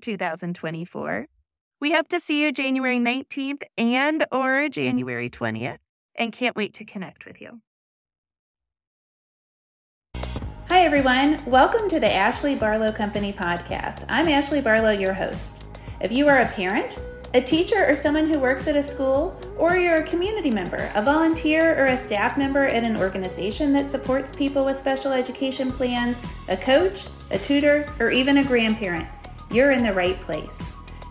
2024. We hope to see you January 19th and or January 20th and can't wait to connect with you. Hi everyone, welcome to the Ashley Barlow Company podcast. I'm Ashley Barlow, your host. If you are a parent, a teacher, or someone who works at a school, or you're a community member, a volunteer, or a staff member at an organization that supports people with special education plans, a coach, a tutor, or even a grandparent, you're in the right place.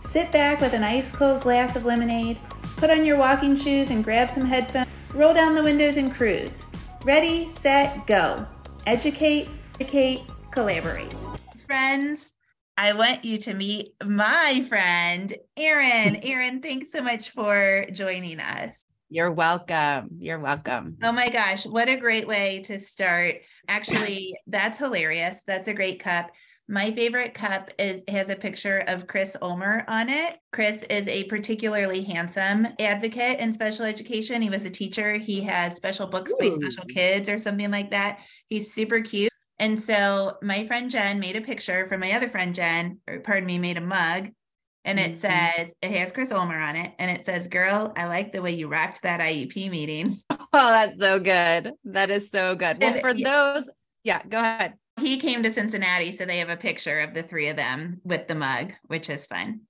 Sit back with an ice cold glass of lemonade, put on your walking shoes and grab some headphones, roll down the windows and cruise. Ready, set, go. Educate, educate, collaborate. Friends, I want you to meet my friend, Eryn. Eryn, thanks so much for joining us. You're welcome. You're welcome. Oh my gosh, what a great way to start. Actually, that's hilarious. That's a great cup. My favorite cup is has a picture of Chris Ulmer on it. Chris is a particularly handsome advocate in special education. He was a teacher. He has special books Ooh. by special kids or something like that. He's super cute. And so my friend Jen made a picture for my other friend Jen, or pardon me, made a mug. And it mm-hmm. says, it has Chris Ulmer on it. And it says, Girl, I like the way you rocked that IEP meeting. Oh, that's so good. That is so good. Well, And- for those, yeah, go ahead. He came to Cincinnati, so they have a picture of the three of them with the mug, which is fun.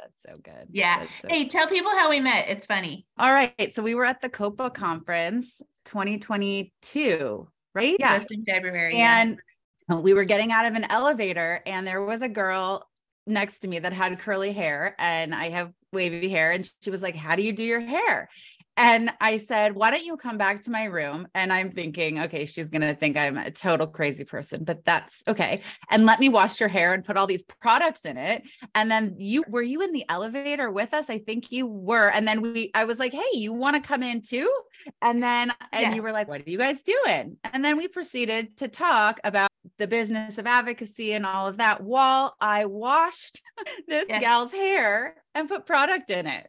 That's so good. Yeah. So Hey, tell people how we met. It's funny. All right. So we were at the COPAA conference 2022, right? Yeah. Just in February. yeah. And we were getting out of an elevator, and there was a girl next to me that had curly hair, and I have wavy hair. And she was like, How do you do your hair? And I said, Why don't you come back to my room? And I'm thinking, okay, she's going to think I'm a total crazy person, but that's okay. And let me wash your hair and put all these products in it. And then you were you in the elevator with us? I think you were. And then we, I was like, Hey, you want to come in too? And then, and you were like, What are you guys doing? And then we proceeded to talk about the business of advocacy and all of that while I washed this Yes. gal's hair and put product in it.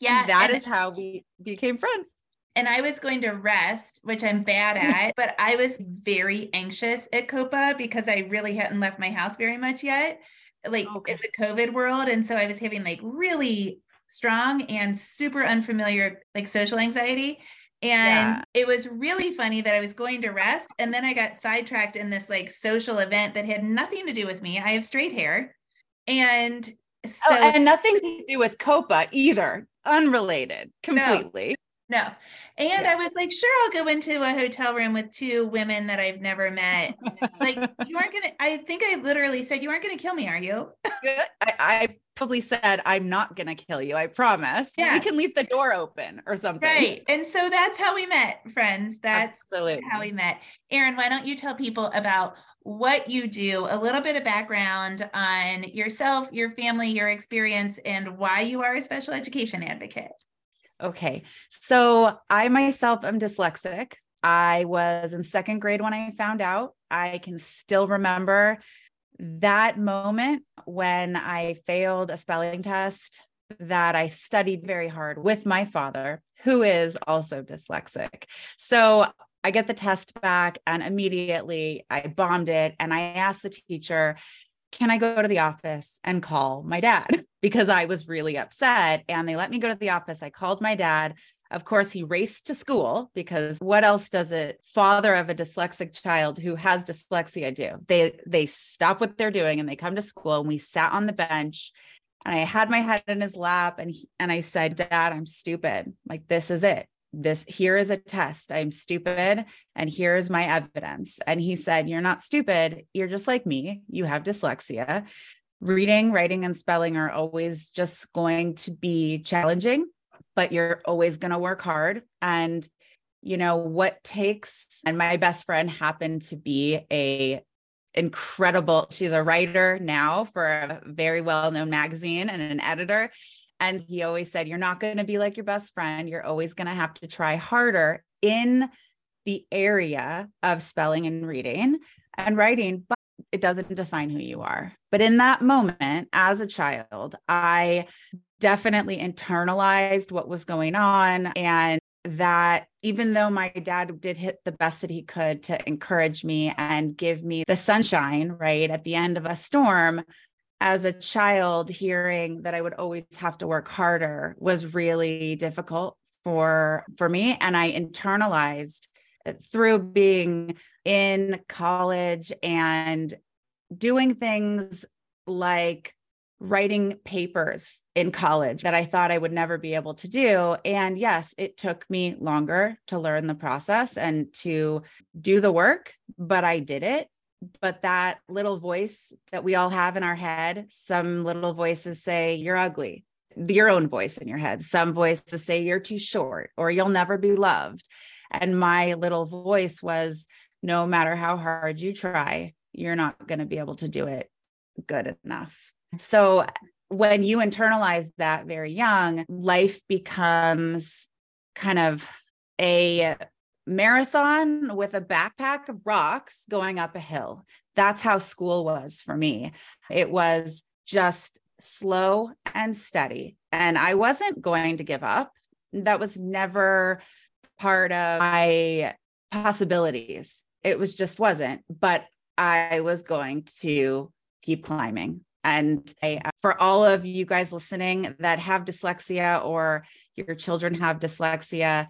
Yeah, And that and- is how we became friends. and I was going to rest, which I'm bad at, but I was very anxious at COPAA because I really hadn't left my house very much yet, like Okay. in the COVID world. And so I was having like really strong and super unfamiliar like social anxiety. And Yeah. it was really funny that I was going to rest. And then I got sidetracked in this like social event that had nothing to do with me. I have straight hair. And oh, so oh, and nothing to do with COPAA either. Unrelated completely. No. And Yeah. I was like, sure, I'll go into a hotel room with two women that I've never met. Like, you aren't going to, I think I literally said, you aren't going to kill me, are you? I, I probably said, I'm not going to kill you. I promise. Yeah. We can leave the door open or something. Right. And so that's how we met, friends. That's Absolutely. how we met. Eryn, why don't you tell people about what you do, a little bit of background on yourself, your family, your experience, and why you are a special education advocate? Okay. So I myself am dyslexic. I was in second grade when I found out. I can still remember that moment when I failed a spelling test that I studied very hard with my father, who is also dyslexic. So I get the test back and immediately I bombed it. And I asked the teacher, can I go to the office and call my dad? Because I was really upset. And they let me go to the office. I called my dad. Of course, he raced to school because what else does a father of a dyslexic child who has dyslexia do? They they stop what they're doing and they come to school and we sat on the bench and I had my head in his lap and he, and I said, "Dad, I'm stupid. Like this is it. This here is a test. I'm stupid and here's my evidence." And he said, "You're not stupid. You're just like me. You have dyslexia. Reading, writing and spelling are always just going to be challenging, but you're always going to work hard and you know what takes and my best friend happened to be a incredible she's a writer now for a very well-known magazine and an editor and he always said you're not going to be like your best friend. You're always going to have to try harder in the area of spelling and reading and writing but it doesn't define who you are. But in that moment as a child i definitely internalized what was going on and that even though my dad did hit the best that he could to encourage me and give me the sunshine right at the end of a storm as a child hearing that i would always have to work harder was really difficult for for me and i internalized through being in college and doing things like writing papers in college that I thought I would never be able to do. And yes, it took me longer to learn the process and to do the work, but I did it. But that little voice that we all have in our head, some little voices say, You're ugly, your own voice in your head. Some voices say, You're too short or you'll never be loved. And my little voice was, No matter how hard you try, you're not going to be able to do it good enough. So when you internalize that very young, life becomes kind of a marathon with a backpack of rocks going up a hill. That's how school was for me. It was just slow and steady. And I wasn't going to give up. That was never part of my possibilities. It was just wasn't, but I was going to keep climbing. And I, for all of you guys listening that have dyslexia or your children have dyslexia,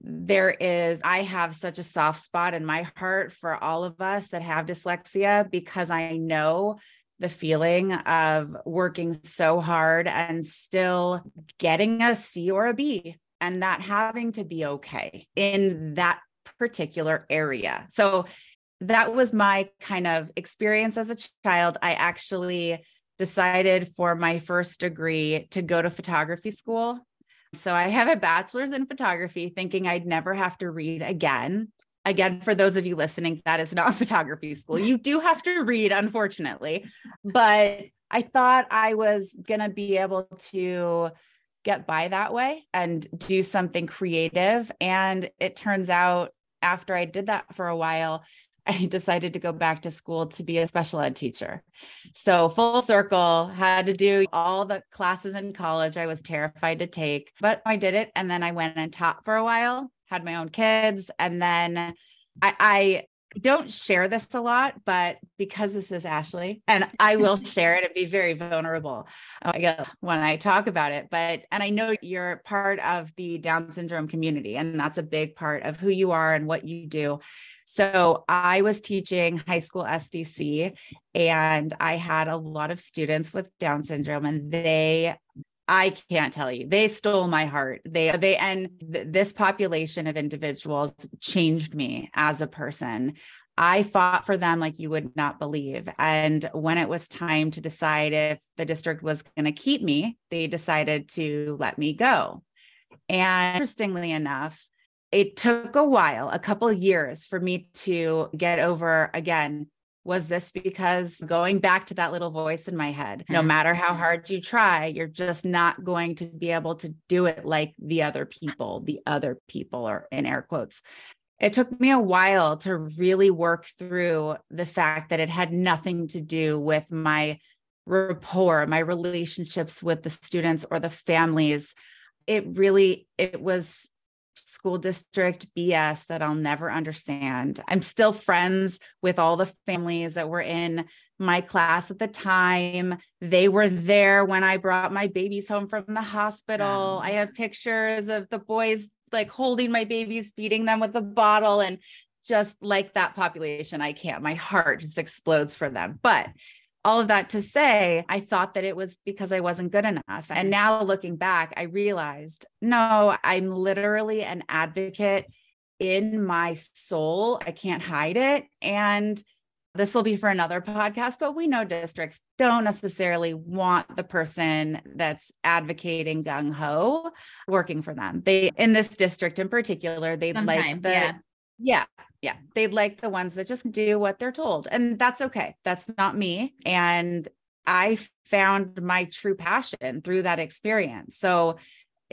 there is, I have such a soft spot in my heart for all of us that have dyslexia because I know the feeling of working so hard and still getting a C or a B and not having to be okay in that particular area. So that was my kind of experience as a child. I actually decided for my first degree to go to photography school. So I have a bachelor's in photography, thinking I'd never have to read again. Again, for those of you listening, that is not photography school. You do have to read, unfortunately. But I thought I was going to be able to get by that way and do something creative. And it turns out after I did that for a while, I decided to go back to school to be a special ed teacher. So, full circle, had to do all the classes in college I was terrified to take, but I did it. And then I went and taught for a while, had my own kids. And then I, I don't share this a lot, but because this is Ashley, and I will share it and be very vulnerable uh, when I talk about it. But, and I know you're part of the Down syndrome community, and that's a big part of who you are and what you do. So I was teaching high school SDC and I had a lot of students with Down syndrome and they I can't tell you. They stole my heart. They they and th- this population of individuals changed me as a person. I fought for them like you would not believe. And when it was time to decide if the district was going to keep me, they decided to let me go. And interestingly enough, it took a while, a couple years for me to get over again. Was this because going back to that little voice in my head, no mm-hmm. matter how hard you try, you're just not going to be able to do it like the other people, the other people, or in air quotes. It took me a while to really work through the fact that it had nothing to do with my rapport, my relationships with the students or the families. It really, it was school district BS that I'll never understand. I'm still friends with all the families that were in my class at the time. They were there when I brought my babies home from the hospital. I have pictures of the boys like holding my babies, feeding them with a bottle and just like that population. I can't, my heart just explodes for them. But all of that to say, I thought that it was because I wasn't good enough. And now looking back, I realized no, I'm literally an advocate in my soul. I can't hide it. And this will be for another podcast, but we know districts don't necessarily want the person that's advocating gung ho working for them. They, in this district in particular, they'd like the, yeah. yeah, yeah, they'd like the ones that just do what they're told. And that's okay. That's not me. And I found my true passion through that experience. So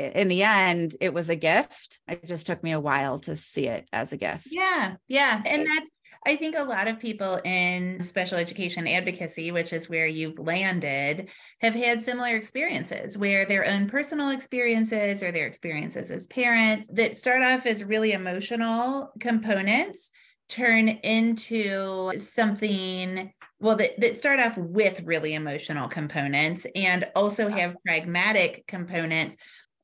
in the end, it was a gift. It just took me a while to see it as a gift. Yeah. Yeah. And that's I think a lot of people in special education advocacy, which is where you've landed, have had similar experiences where their own personal experiences or their experiences as parents that start off as really emotional components turn into something well that, that start off with really emotional components and also have pragmatic components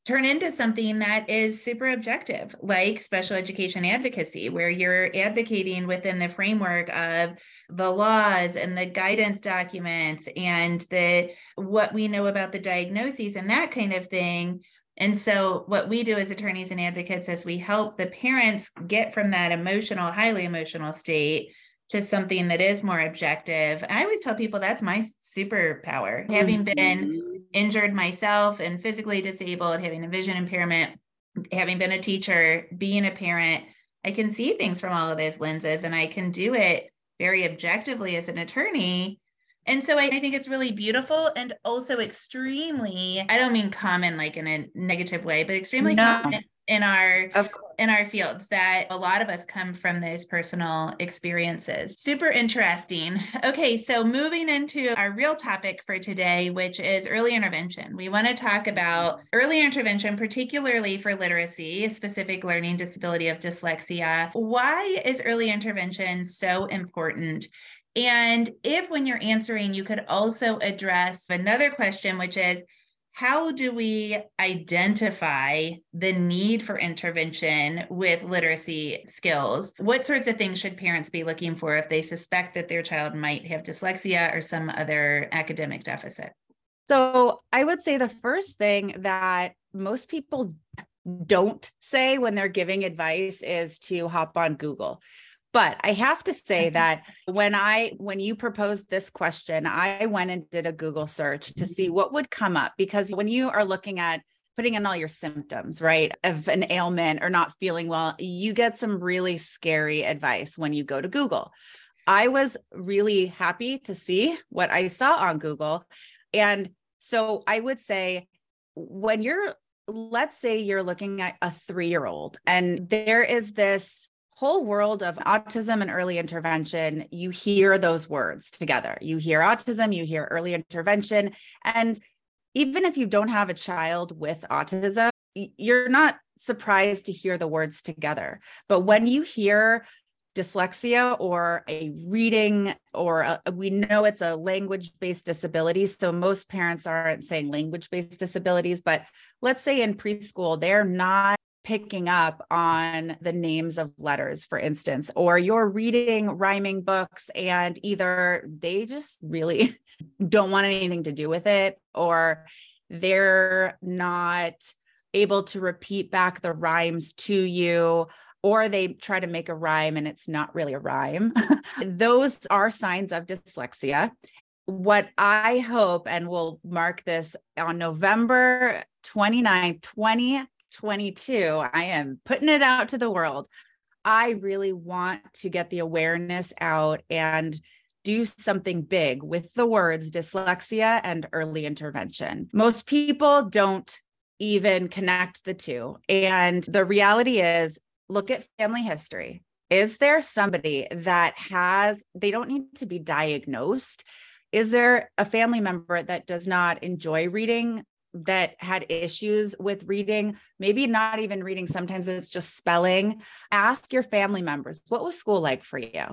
turn into something that is super objective, like special education advocacy, where you're advocating within the framework of the laws and the guidance documents and the what we know about the diagnoses and that kind of thing. And so, what we do as attorneys and advocates is we help the parents get from that emotional, highly emotional state to something that is more objective. I always tell people that's my superpower. Mm-hmm. Having been injured myself and physically disabled, having a vision impairment, having been a teacher, being a parent, I can see things from all of those lenses and I can do it very objectively as an attorney. And so I, I think it's really beautiful and also extremely, I don't mean common like in a negative way, but extremely no. common in our in our fields that a lot of us come from those personal experiences. Super interesting. Okay, so moving into our real topic for today, which is early intervention. We want to talk about early intervention, particularly for literacy, specific learning disability of dyslexia. Why is early intervention so important? And if when you're answering, you could also address another question, which is how do we identify the need for intervention with literacy skills? What sorts of things should parents be looking for if they suspect that their child might have dyslexia or some other academic deficit? So, I would say the first thing that most people don't say when they're giving advice is to hop on Google. But I have to say mm-hmm. that when I when you proposed this question, I went and did a Google search to see what would come up because when you are looking at putting in all your symptoms, right, of an ailment or not feeling well, you get some really scary advice when you go to Google. I was really happy to see what I saw on Google. And so I would say when you're let's say you're looking at a 3-year-old and there is this whole world of autism and early intervention, you hear those words together. You hear autism, you hear early intervention. And even if you don't have a child with autism, you're not surprised to hear the words together. But when you hear dyslexia or a reading or a, we know it's a language based disability so most parents aren't saying language based disabilities but let's say in preschool they're not picking up on the names of letters, for instance, or you're reading rhyming books and either they just really don't want anything to do with it, or they're not able to repeat back the rhymes to you, or they try to make a rhyme and it's not really a rhyme. Those are signs of dyslexia. What I hope, and we'll mark this on November 29, 20 22, I am putting it out to the world. I really want to get the awareness out and do something big with the words dyslexia and early intervention. Most people don't even connect the two. And the reality is, look at family history. Is there somebody that has, they don't need to be diagnosed? Is there a family member that does not enjoy reading that had issues with reading, maybe not even reading, sometimes it's just spelling. Ask your family members, what was school like for you?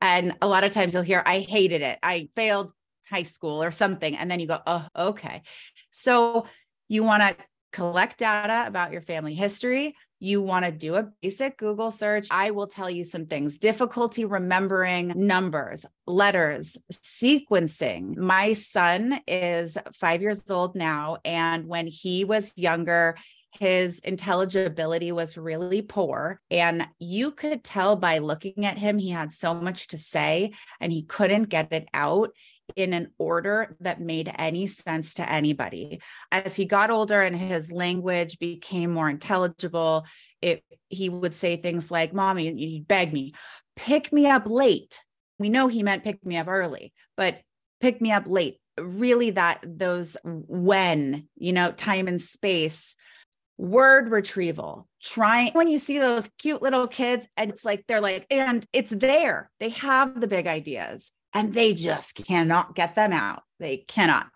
And a lot of times you'll hear, I hated it. I failed high school or something. And then you go, oh, okay. So you want to collect data about your family history you want to do a basic Google search, I will tell you some things difficulty remembering numbers, letters, sequencing. My son is five years old now. And when he was younger, his intelligibility was really poor. And you could tell by looking at him, he had so much to say and he couldn't get it out in an order that made any sense to anybody. As he got older and his language became more intelligible, it he would say things like, Mommy, you beg me, pick me up late. We know he meant pick me up early, but pick me up late. Really, that those when, you know, time and space word retrieval trying when you see those cute little kids and it's like they're like and it's there they have the big ideas and they just cannot get them out. They cannot.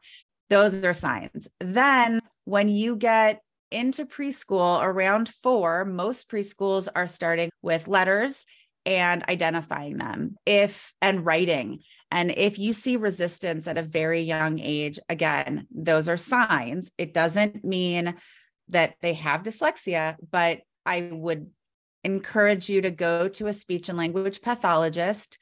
Those are signs. Then, when you get into preschool around four, most preschools are starting with letters and identifying them if and writing and if you see resistance at a very young age again those are signs it doesn't mean that they have dyslexia but i would encourage you to go to a speech and language pathologist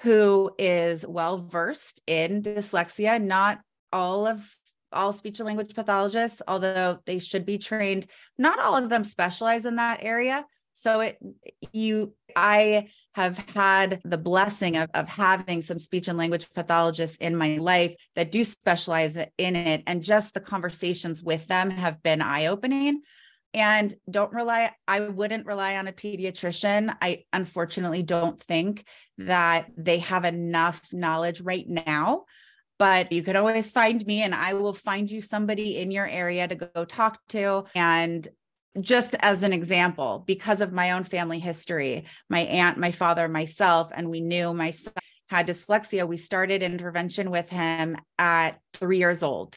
who is well versed in dyslexia. Not all of all speech and language pathologists, although they should be trained, not all of them specialize in that area. So it you I have had the blessing of, of having some speech and language pathologists in my life that do specialize in it. And just the conversations with them have been eye-opening and don't rely i wouldn't rely on a pediatrician. I unfortunately don't think that they have enough knowledge right now but you could always find me and i will find you somebody in your area to go talk to. And just as an example because of my own family history my aunt my father myself and we knew my son had dyslexia we started intervention with him at 3 years old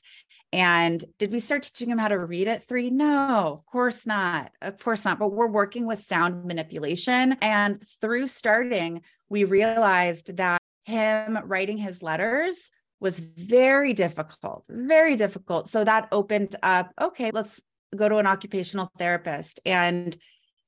and did we start teaching him how to read at three? No, of course not. Of course not. But we're working with sound manipulation. And through starting, we realized that him writing his letters was very difficult, very difficult. So that opened up, okay, let's go to an occupational therapist. And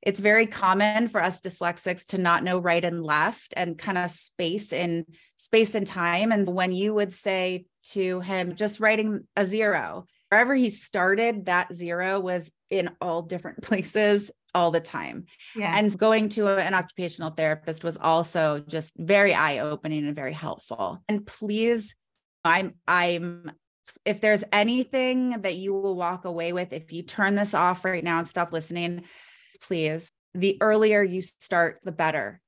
it's very common for us dyslexics to not know right and left and kind of space in space and time. And when you would say to him, just writing a zero, wherever he started, that zero was in all different places all the time. Yeah. And going to an occupational therapist was also just very eye-opening and very helpful. And please, I'm I'm if there's anything that you will walk away with, if you turn this off right now and stop listening, please, the earlier you start, the better.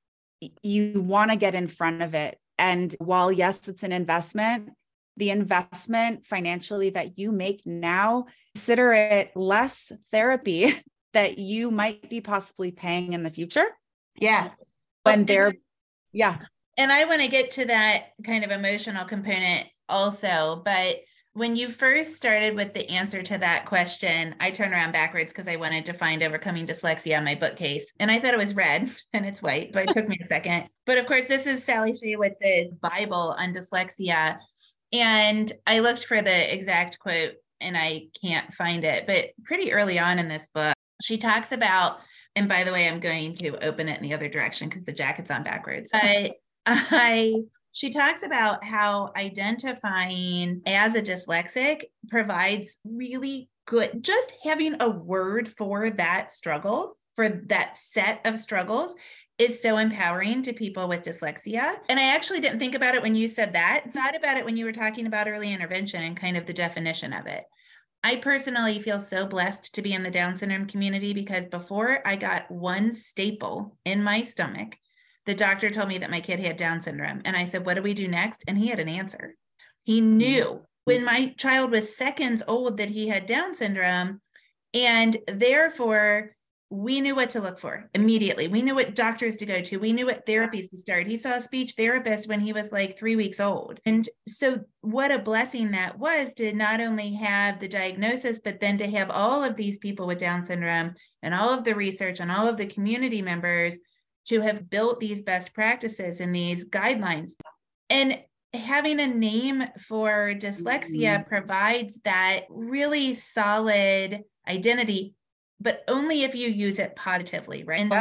You want to get in front of it. And while, yes, it's an investment, the investment financially that you make now, consider it less therapy that you might be possibly paying in the future. Yeah. When they're, yeah. And I want to get to that kind of emotional component also, but when you first started with the answer to that question, I turned around backwards because I wanted to find overcoming dyslexia on my bookcase. And I thought it was red and it's white. So it took me a second. But of course, this is Sally Shaywitz's Bible on dyslexia. And I looked for the exact quote and I can't find it. But pretty early on in this book, she talks about, and by the way, I'm going to open it in the other direction because the jacket's on backwards. I, I she talks about how identifying as a dyslexic provides really good, just having a word for that struggle, for that set of struggles is so empowering to people with dyslexia. And I actually didn't think about it when you said that. Thought about it when you were talking about early intervention and kind of the definition of it. I personally feel so blessed to be in the Down syndrome community because before I got one staple in my stomach, the doctor told me that my kid had Down syndrome. And I said, What do we do next? And he had an answer. He mm-hmm. knew when my child was seconds old that he had Down syndrome. And therefore, we knew what to look for immediately. We knew what doctors to go to. We knew what therapies to start. He saw a speech therapist when he was like three weeks old. And so, what a blessing that was to not only have the diagnosis, but then to have all of these people with Down syndrome and all of the research and all of the community members to have built these best practices and these guidelines. And having a name for dyslexia mm-hmm. provides that really solid identity, but only if you use it positively, right? And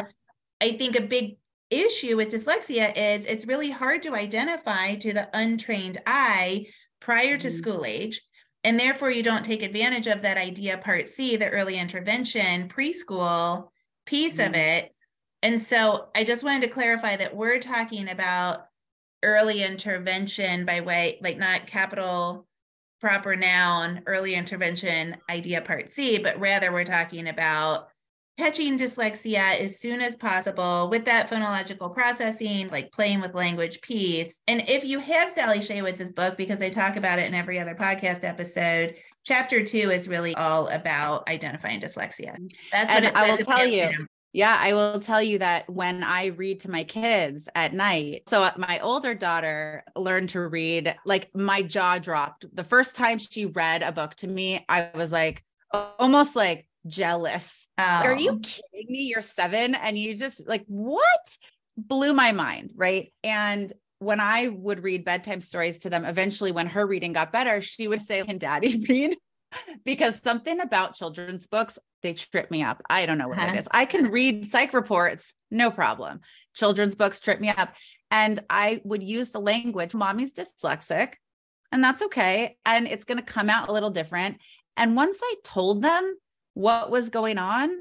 I think a big issue with dyslexia is it's really hard to identify to the untrained eye prior to mm-hmm. school age. And therefore, you don't take advantage of that IDEA part C, the early intervention preschool piece mm-hmm. of it and so I just wanted to clarify that we're talking about early intervention by way, like not capital proper noun, early intervention IDEA part C, but rather we're talking about catching dyslexia as soon as possible with that phonological processing, like playing with language piece. And if you have Sally Shaywitz's book, because I talk about it in every other podcast episode, chapter two is really all about identifying dyslexia. That's what and I will tell you. Yeah, I will tell you that when I read to my kids at night. So my older daughter learned to read, like my jaw dropped. The first time she read a book to me, I was like almost like jealous. Oh. Are you oh. kidding me? You're seven and you just like, what? Blew my mind. Right. And when I would read bedtime stories to them, eventually when her reading got better, she would say, Can daddy read? Because something about children's books they trip me up. I don't know what uh-huh. it is. I can read psych reports, no problem. Children's books trip me up. And I would use the language, mommy's dyslexic, and that's okay. And it's going to come out a little different. And once I told them what was going on,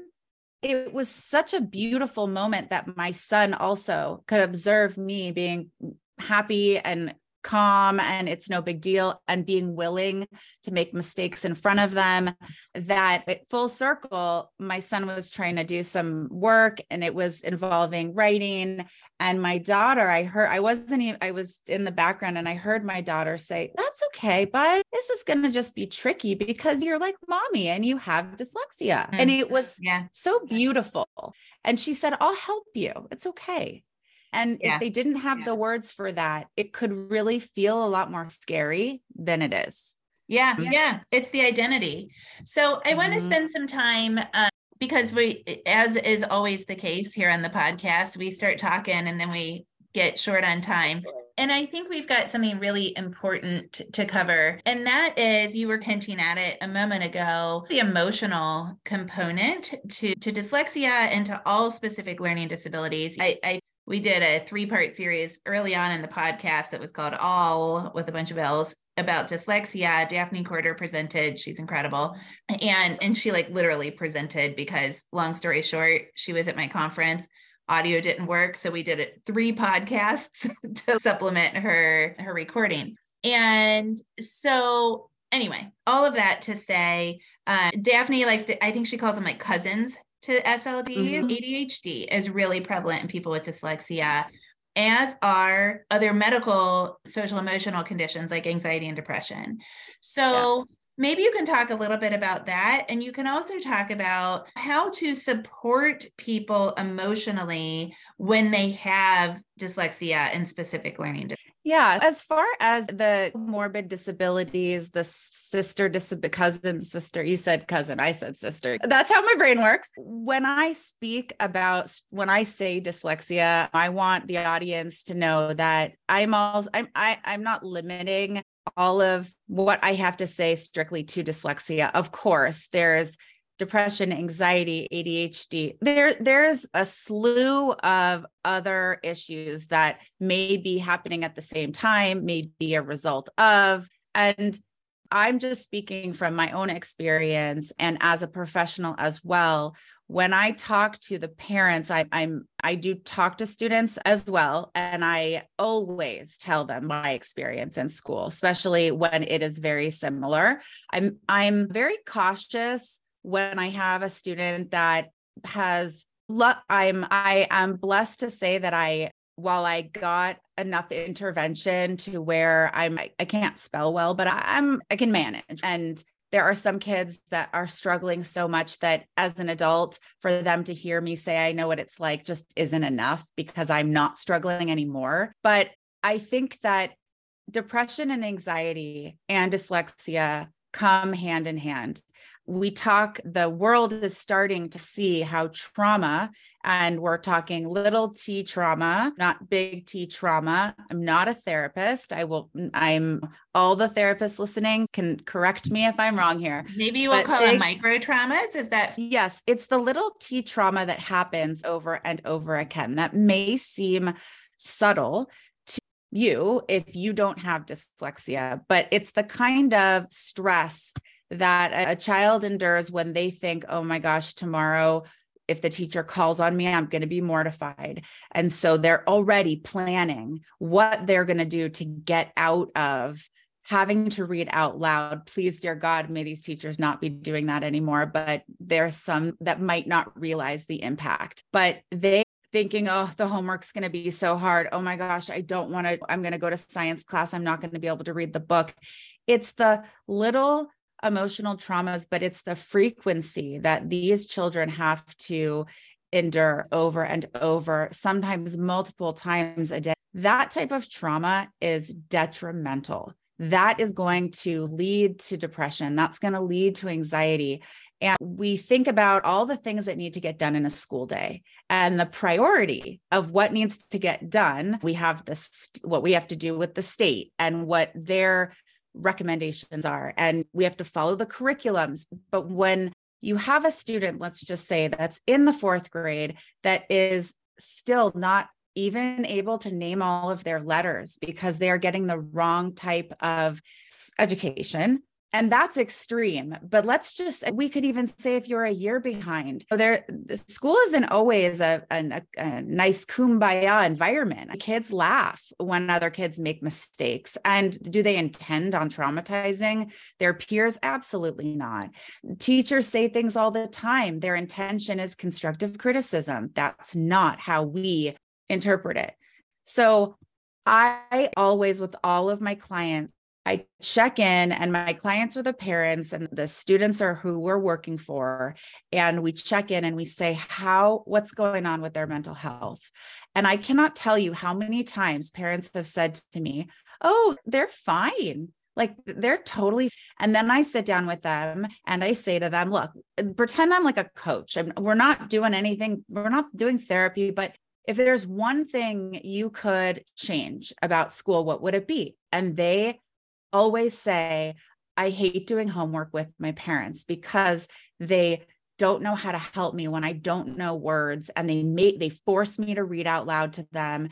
it was such a beautiful moment that my son also could observe me being happy and calm and it's no big deal and being willing to make mistakes in front of them that full circle my son was trying to do some work and it was involving writing. And my daughter i heard i wasn't even i was in the background and i heard my daughter say that's okay but this is going to just be tricky because you're like mommy and you have dyslexia. Mm-hmm. and it was yeah. so beautiful. And she said i'll help you. It's okay and yeah. if they didn't have yeah. the words for that, it could really feel a lot more scary than it is. Yeah, yeah, yeah. It's the identity. So I mm-hmm. want to spend some time uh, because we, as is always the case here on the podcast, we start talking and then we get short on time. and I think we've got something really important to cover, and that is you were hinting at it a moment ago the emotional component to, to dyslexia and to all specific learning disabilities. I, I we did a three part series early on in the podcast that was called All with a bunch of L's about dyslexia. Daphne Corder presented. She's incredible. And and she like literally presented because long story short, she was at my conference. Audio didn't work. So we did it three podcasts to supplement her her recording. And so anyway, all of that to say, uh, Daphne likes to, I think she calls them like cousins to SLD, mm-hmm. ADHD is really prevalent in people with dyslexia, as are other medical social emotional conditions like anxiety and depression. So, yeah. Maybe you can talk a little bit about that. And you can also talk about how to support people emotionally when they have dyslexia and specific learning. Yeah, as far as the morbid disabilities, the sister disability, cousin, sister, you said cousin, I said sister. That's how my brain works. When I speak about, when I say dyslexia, I want the audience to know that I'm also, I'm, I, I'm not limiting all of what I have to say strictly to dyslexia. Of course, there's depression, anxiety, ADHD. There, there's a slew of other issues that may be happening at the same time, may be a result of. And I'm just speaking from my own experience and as a professional as well when I talk to the parents, I, I'm I do talk to students as well, and I always tell them my experience in school, especially when it is very similar. I'm I'm very cautious when I have a student that has I'm I am blessed to say that I while I got enough intervention to where I'm I can't spell well, but I'm I can manage. And there are some kids that are struggling so much that as an adult for them to hear me say i know what it's like just isn't enough because i'm not struggling anymore. But i think that depression and anxiety and dyslexia come hand in hand we talk the world is starting to see how trauma and we're talking little t trauma not big t trauma. I'm not a therapist. I will i'm all the therapists listening can correct me if i'm wrong here maybe you will call them micro traumas is that yes it's the little t trauma that happens over and over again that may seem subtle to you if you don't have dyslexia but it's the kind of stress that a child endures when they think, oh my gosh, tomorrow, if the teacher calls on me, I'm going to be mortified. And so they're already planning what they're going to do to get out of having to read out loud. Please, dear God, may these teachers not be doing that anymore. But there are some that might not realize the impact, but they thinking, oh, the homework's going to be so hard. Oh my gosh, I don't want to, I'm going to go to science class. I'm not going to be able to read the book. It's the little emotional traumas, but it's the frequency that these children have to endure over and over, sometimes multiple times a day. That type of trauma is detrimental. That is going to lead to depression. That's going to lead to anxiety. And we think about all the things that need to get done in a school day and the priority of what needs to get done. We have this, what we have to do with the state and what their recommendations are and we have to follow the curriculums. But when you have a student let's just say that's in the fourth grade that is still not even able to name all of their letters because they are getting the wrong type of education and that's extreme but let's just we could even say if you're a year behind there the school isn't always a, a, a, nice kumbaya environment. Kids laugh when other kids make mistakes. And do they intend on traumatizing their peers? Absolutely not. Teachers say things all the time. Their intention is constructive criticism. That's not how we interpret it. So I always, with all of my clients, I check in, and my clients are the parents, and the students are who we're working for. And we check in and we say, How, what's going on with their mental health? And I cannot tell you how many times parents have said to me, Oh, they're fine. Like they're totally. And then I sit down with them and I say to them, Look, pretend I'm like a coach. and we're not doing anything, we're not doing therapy, but if there's one thing you could change about school, what would it be? And they always say, I hate doing homework with my parents because they don't know how to help me when I don't know words and they make they force me to read out loud to them.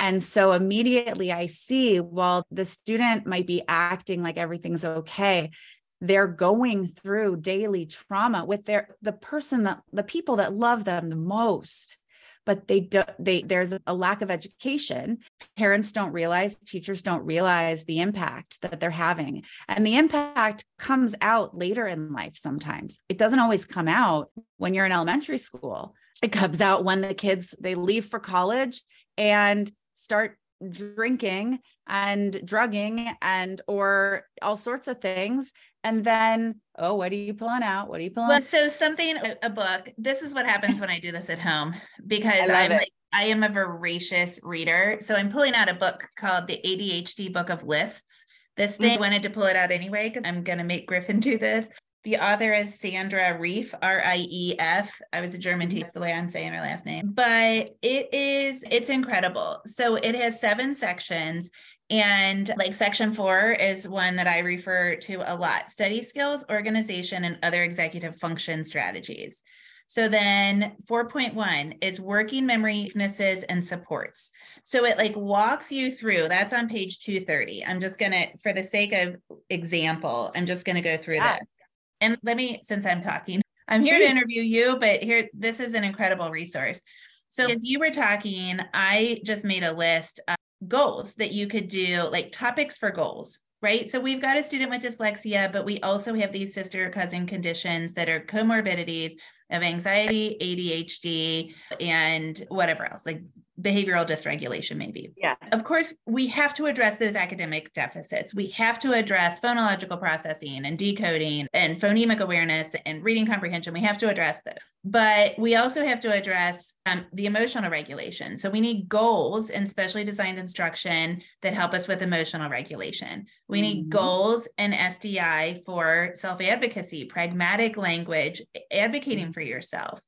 And so immediately I see, well, the student might be acting like everything's okay. They're going through daily trauma with their the person that the people that love them the most but they don't they there's a lack of education. Parents don't realize teachers don't realize the impact that they're having. And the impact comes out later in life sometimes. It doesn't always come out when you're in elementary school. It comes out when the kids they leave for college and start drinking and drugging and or all sorts of things. And then oh what are you pulling out? What are you pulling well so something a book this is what happens when i do this at home because i'm like i am a voracious reader. So i'm pulling out a book called the adhd book of lists. This thing mm-hmm. I wanted to pull it out anyway because i'm going to make griffin do this the author is Sandra Rief, R I E F. I was a German teacher, that's the way I'm saying her last name. But it is, it's incredible. So it has seven sections. And like section four is one that I refer to a lot study skills, organization, and other executive function strategies. So then 4.1 is working memory weaknesses and supports. So it like walks you through, that's on page 230. I'm just going to, for the sake of example, I'm just going to go through yeah. that. And let me, since I'm talking, I'm here to interview you, but here, this is an incredible resource. So as you were talking, I just made a list of goals that you could do, like topics for goals, right? So we've got a student with dyslexia, but we also have these sister cousin conditions that are comorbidities of anxiety, ADHD, and whatever else, like behavioral dysregulation, maybe. Yeah. Of course, we have to address those academic deficits. We have to address phonological processing and decoding and phonemic awareness and reading comprehension. We have to address that. But we also have to address um, the emotional regulation. So we need goals and specially designed instruction that help us with emotional regulation. We need mm-hmm. goals and SDI for self advocacy, pragmatic language, advocating for yourself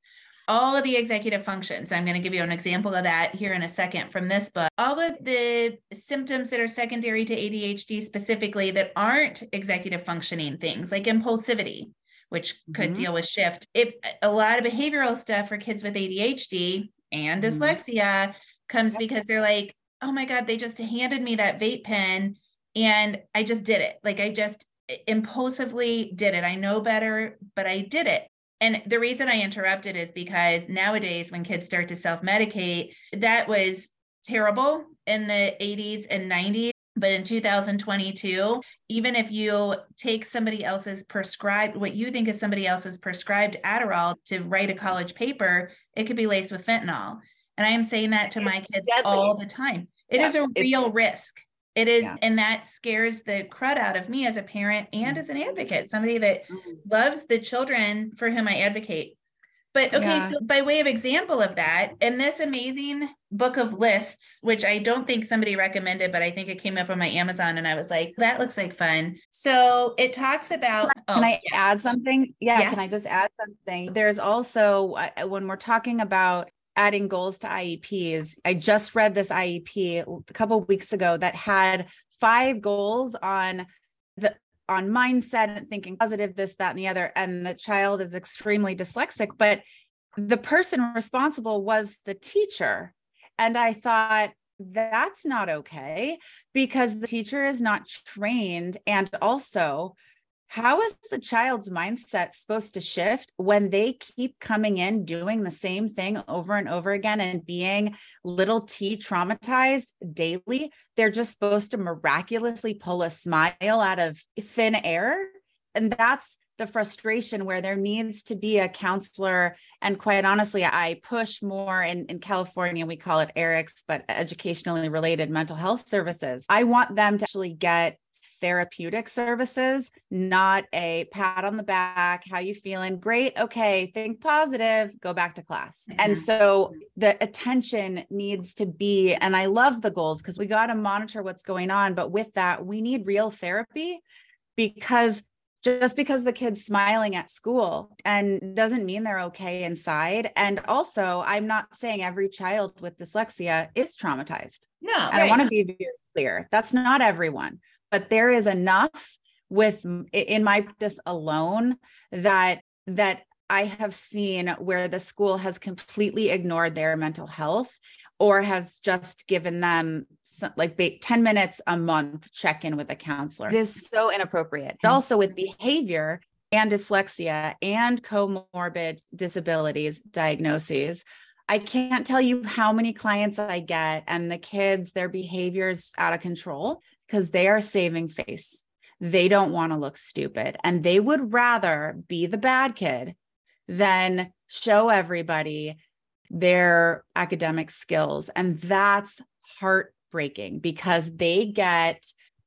all of the executive functions. I'm going to give you an example of that here in a second from this book. All of the symptoms that are secondary to ADHD specifically that aren't executive functioning things like impulsivity, which could mm-hmm. deal with shift. If a lot of behavioral stuff for kids with ADHD and mm-hmm. dyslexia comes because they're like, oh my God, they just handed me that vape pen and I just did it. Like I just impulsively did it. I know better, but I did it. And the reason I interrupted is because nowadays, when kids start to self medicate, that was terrible in the 80s and 90s. But in 2022, even if you take somebody else's prescribed, what you think is somebody else's prescribed Adderall to write a college paper, it could be laced with fentanyl. And I am saying that to my kids all the time. It yeah, is a real risk. It is, yeah. and that scares the crud out of me as a parent and mm. as an advocate, somebody that mm. loves the children for whom I advocate. But okay, yeah. so by way of example of that, in this amazing book of lists, which I don't think somebody recommended, but I think it came up on my Amazon and I was like, that looks like fun. So it talks about. Can oh, I yeah. add something? Yeah, yeah, Can I just add something? There's also, when we're talking about adding goals to IEPs. I just read this IEP a couple weeks ago that had five goals on the on mindset and thinking positive, this, that, and the other. And the child is extremely dyslexic, but the person responsible was the teacher. And I thought, that's not okay because the teacher is not trained. And also, how is the child's mindset supposed to shift when they keep coming in doing the same thing over and over again and being little t traumatized daily? They're just supposed to miraculously pull a smile out of thin air. And that's the frustration where there needs to be a counselor. And quite honestly, I push more in, in California, we call it ERMHS, but educationally related mental health services. I want them to actually get therapeutic services, not a pat on the back, how you feeling? Great. Okay, think positive, go back to class. Mm-hmm. And so the attention needs to be and I love the goals because we got to monitor what's going on, but with that, we need real therapy because just because the kid's smiling at school and doesn't mean they're okay inside. And also, I'm not saying every child with dyslexia is traumatized. No, and right. I want to be very clear. That's not everyone, but there is enough with in my practice alone that that I have seen where the school has completely ignored their mental health or has just given them like 10 minutes a month check in with a counselor. It is so inappropriate. Mm-hmm. Also, with behavior and dyslexia and comorbid disabilities diagnoses, I can't tell you how many clients I get and the kids, their behavior is out of control because they are saving face. They don't want to look stupid and they would rather be the bad kid than show everybody their academic skills. And that's heartbreaking because they get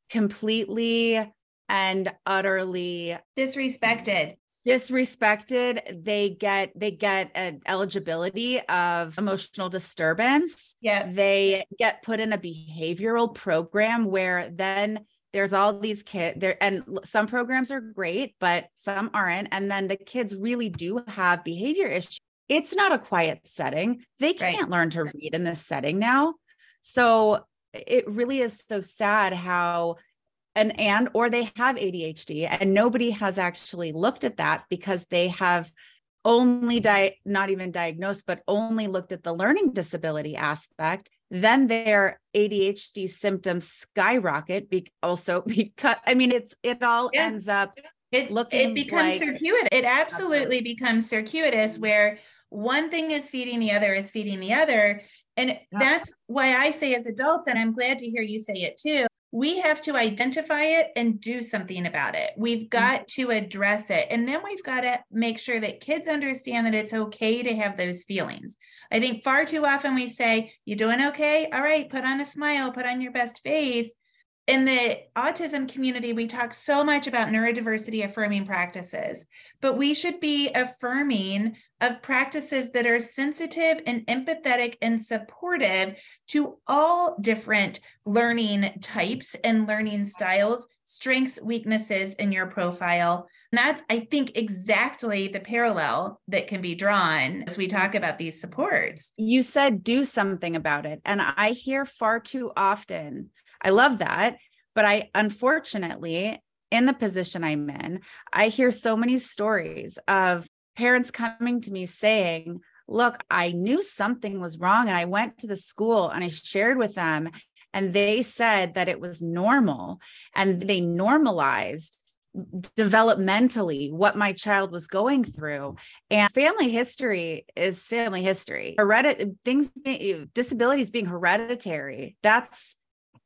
completely and utterly disrespected disrespected they get they get an eligibility of emotional disturbance yeah they get put in a behavioral program where then there's all these kids there and some programs are great but some aren't and then the kids really do have behavior issues it's not a quiet setting. They can't right. learn to read in this setting now. So it really is so sad how and and or they have ADHD and nobody has actually looked at that because they have only di- not even diagnosed but only looked at the learning disability aspect then their ADHD symptoms skyrocket be- also because I mean it's it all yeah. ends up it looking it becomes like, circuitous it absolutely, becomes circuitous where one thing is feeding the other is feeding the other. And yeah. that's why I say, as adults, and I'm glad to hear you say it too, we have to identify it and do something about it. We've mm-hmm. got to address it. And then we've got to make sure that kids understand that it's okay to have those feelings. I think far too often we say, You doing okay? All right, put on a smile, put on your best face in the autism community, we talk so much about neurodiversity affirming practices, but we should be affirming of practices that are sensitive and empathetic and supportive to all different learning types and learning styles, strengths, weaknesses in your profile. And that's, I think, exactly the parallel that can be drawn as we talk about these supports. You said do something about it. And I hear far too often I love that. But I, unfortunately, in the position I'm in, I hear so many stories of parents coming to me saying, Look, I knew something was wrong. And I went to the school and I shared with them, and they said that it was normal. And they normalized developmentally what my child was going through and family history is family history heredit things disabilities being hereditary that's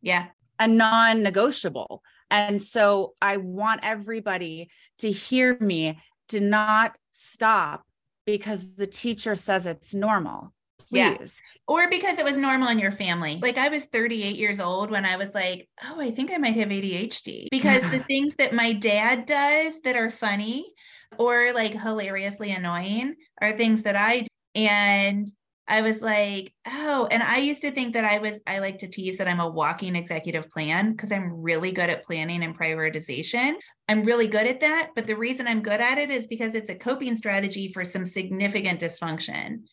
yeah. A non negotiable. And so I want everybody to hear me to not stop because the teacher says it's normal. Please. Yeah. Or because it was normal in your family. Like I was 38 years old when I was like, oh, I think I might have ADHD because the things that my dad does that are funny or like hilariously annoying are things that I do. And I was like, oh, and I used to think that I was, I like to tease that I'm a walking executive plan because I'm really good at planning and prioritization. I'm really good at that. But the reason I'm good at it is because it's a coping strategy for some significant dysfunction.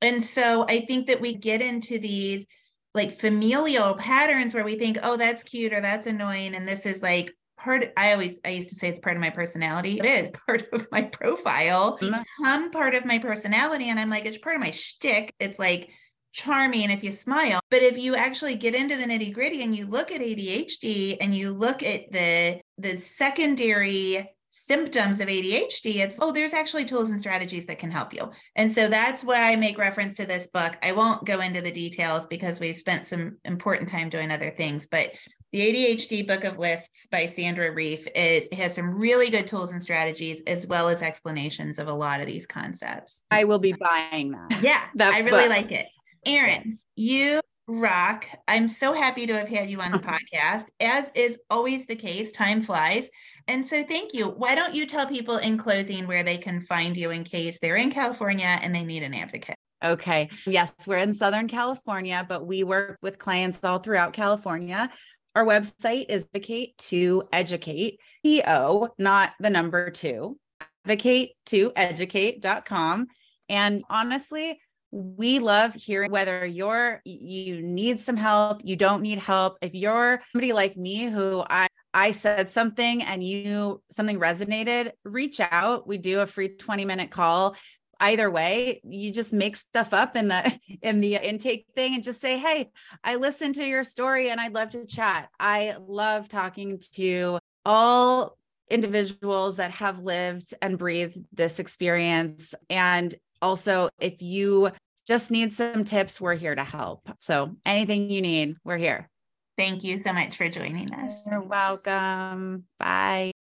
And so I think that we get into these like familial patterns where we think, oh, that's cute or that's annoying. And this is like part i always i used to say it's part of my personality it is part of my profile mm-hmm. become part of my personality and i'm like it's part of my shtick it's like charming if you smile but if you actually get into the nitty gritty and you look at adhd and you look at the the secondary symptoms of ADHD, it's, oh, there's actually tools and strategies that can help you. And so that's why I make reference to this book. I won't go into the details because we've spent some important time doing other things, but the ADHD Book of Lists by Sandra Rief is has some really good tools and strategies as well as explanations of a lot of these concepts. I will be buying that. Yeah, that I really book. like it. Eryn, you rock. I'm so happy to have had you on the podcast. As is always the case, time flies. And so thank you. Why don't you tell people in closing where they can find you in case they're in California and they need an advocate? Okay. Yes, we're in Southern California, but we work with clients all throughout California. Our website is advocate to educate, T-O, not the number two, advocate to educate.com. And honestly, we love hearing whether you're you need some help, you don't need help. If you're somebody like me who I I said something and you something resonated, reach out. We do a free 20 minute call. Either way, you just make stuff up in the in the intake thing and just say, "Hey, I listened to your story and I'd love to chat." I love talking to all individuals that have lived and breathed this experience and also if you just need some tips, we're here to help. So anything you need, we're here. Thank you so much for joining us. You're welcome. Bye.